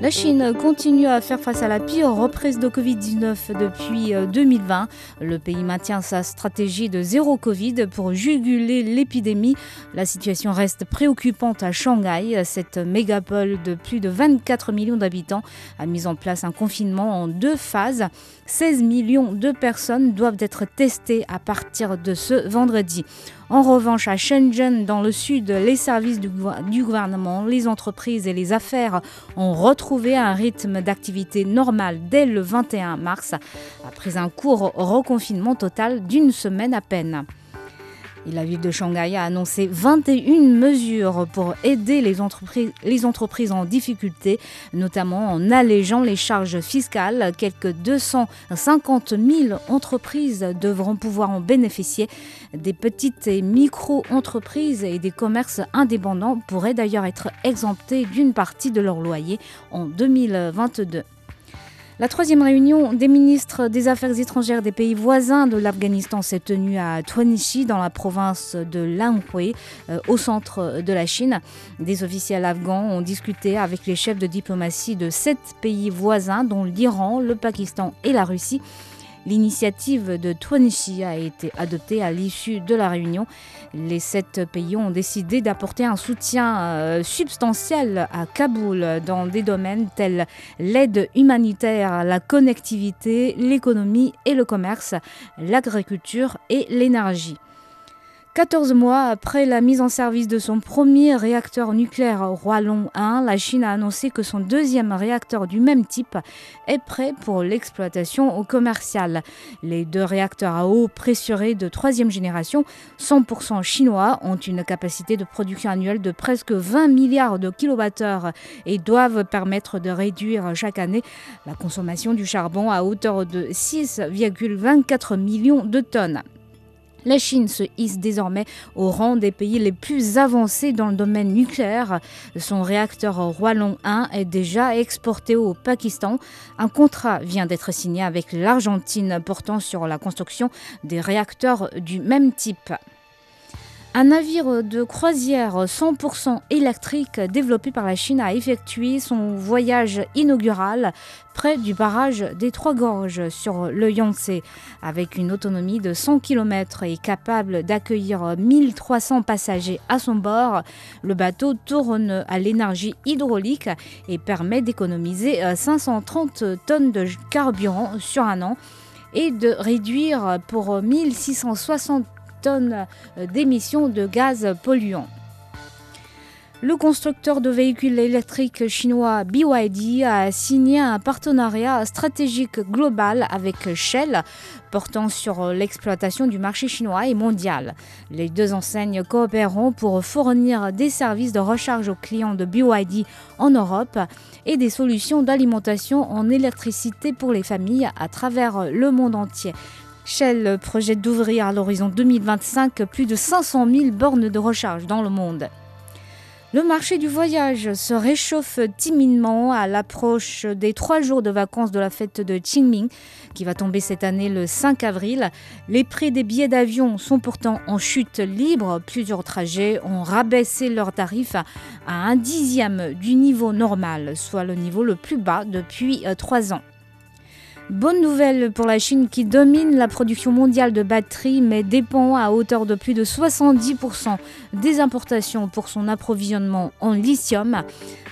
La Chine continue à faire face à la pire reprise de Covid-19 depuis euh, 2020. Le pays maintient sa stratégie de zéro Covid pour juguler l'épidémie. La situation reste préoccupante à Shanghai. Cette mégapole de plus de 24 millions d'habitants a mis en place un confinement en deux phases. 16 millions de personnes doivent être testées à partir de ce vendredi. En revanche, à Shenzhen, dans le sud, les services du, gouver- du gouvernement, les entreprises et les affaires ont retrouvé un rythme d'activité normal dès le 21 mars, après un court reconfinement total d'une semaine à peine. La ville de Shanghai a annoncé 21 mesures pour aider les entreprises, les entreprises en difficulté, notamment en allégeant les charges fiscales. Quelques 250 000 entreprises devront pouvoir en bénéficier. Des petites et micro-entreprises et des commerces indépendants pourraient d'ailleurs être exemptés d'une partie de leur loyer en 2022. La troisième réunion des ministres des Affaires étrangères des pays voisins de l'Afghanistan s'est tenue à Tuanishi, dans la province de Lanhui, euh, au centre de la Chine. Des officiels afghans ont discuté avec les chefs de diplomatie de sept pays voisins, dont l'Iran, le Pakistan et la Russie. L'initiative de Tuanishi a été adoptée à l'issue de la réunion. Les sept pays ont décidé d'apporter un soutien euh, substantiel à Kaboul dans des domaines tels l'aide humanitaire, la connectivité, l'économie et le commerce, l'agriculture et l'énergie. 14 mois après la mise en service de son premier réacteur nucléaire Roilong 1, la Chine a annoncé que son deuxième réacteur du même type est prêt pour l'exploitation au commercial. Les deux réacteurs à eau pressurée de troisième génération, 100% chinois, ont une capacité de production annuelle de presque 20 milliards de kilowattheures et doivent permettre de réduire chaque année la consommation du charbon à hauteur de 6,24 millions de tonnes. La Chine se hisse désormais au rang des pays les plus avancés dans le domaine nucléaire. Son réacteur Roilong 1 est déjà exporté au Pakistan. Un contrat vient d'être signé avec l'Argentine portant sur la construction des réacteurs du même type. Un navire de croisière 100% électrique développé par la Chine a effectué son voyage inaugural près du barrage des Trois Gorges sur le Yangtze. Avec une autonomie de 100 km et capable d'accueillir 1300 passagers à son bord, le bateau tourne à l'énergie hydraulique et permet d'économiser euh, 530 tonnes de carburant sur un an et de réduire pour 1660 euh, d'émissions de gaz polluants. Le constructeur de véhicules électriques chinois BYD a signé un partenariat stratégique global avec Shell portant sur l'exploitation du marché chinois et mondial. Les deux enseignes coopéreront pour fournir des services de recharge aux clients de BYD en Europe et des solutions d'alimentation en électricité pour les familles à travers le monde entier. Shell projette d'ouvrir à l'horizon 2025 plus de 500 000 bornes de recharge dans le monde. Le marché du voyage se réchauffe timidement à l'approche des trois jours de vacances de la fête de Qingming, qui va tomber cette année le 5 avril. Les prix des billets d'avion sont pourtant en chute libre. Plusieurs trajets ont rabaissé leurs tarifs à un dixième du niveau normal, soit le niveau le plus bas depuis euh, trois ans. Bonne nouvelle pour la Chine qui domine la production mondiale de batteries mais dépend à hauteur de plus de 70% des importations pour son approvisionnement en lithium.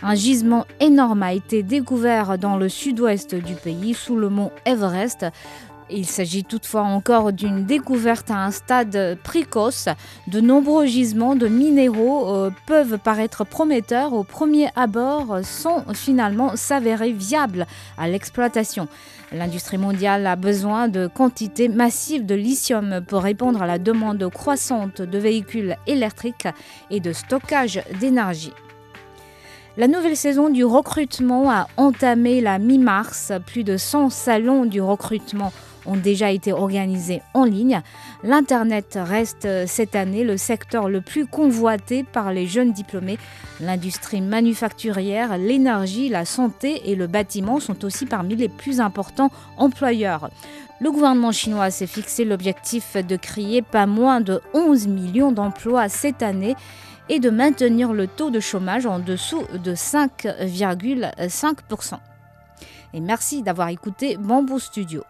Un gisement énorme a été découvert dans le sud-ouest du pays sous le mont Everest. Il s'agit toutefois encore d'une découverte à un stade précoce. De nombreux gisements de minéraux euh, peuvent paraître prometteurs au premier abord sans finalement s'avérer viables à l'exploitation. L'industrie mondiale a besoin de quantités massives de lithium pour répondre à la demande croissante de véhicules électriques et de stockage d'énergie. La nouvelle saison du recrutement a entamé la mi-mars. Plus de 100 salons du recrutement ont déjà été organisés en ligne. L'Internet reste cette année le secteur le plus convoité par les jeunes diplômés. L'industrie manufacturière, l'énergie, la santé et le bâtiment sont aussi parmi les plus importants employeurs. Le gouvernement chinois s'est fixé l'objectif de créer pas moins de 11 millions d'emplois cette année et de maintenir le taux de chômage en dessous de 5,5%. Et merci d'avoir écouté Bamboo Studio.